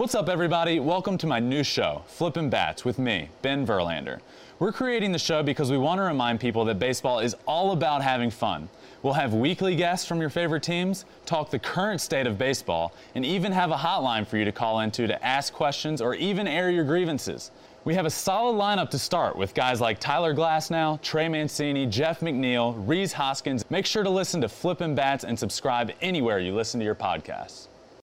What's up, everybody? Welcome to my new show, Flippin' Bats, with me, Ben Verlander. We're creating the show because we want to remind people that baseball is all about having fun. We'll have weekly guests from your favorite teams, talk the current state of baseball, and even have a hotline for you to call into to ask questions or even air your grievances. We have a solid lineup to start with guys like Tyler Glasnow, Trey Mancini, Jeff McNeil, Rhys Hoskins. Make sure to listen to Flippin' Bats and subscribe anywhere you listen to your podcasts.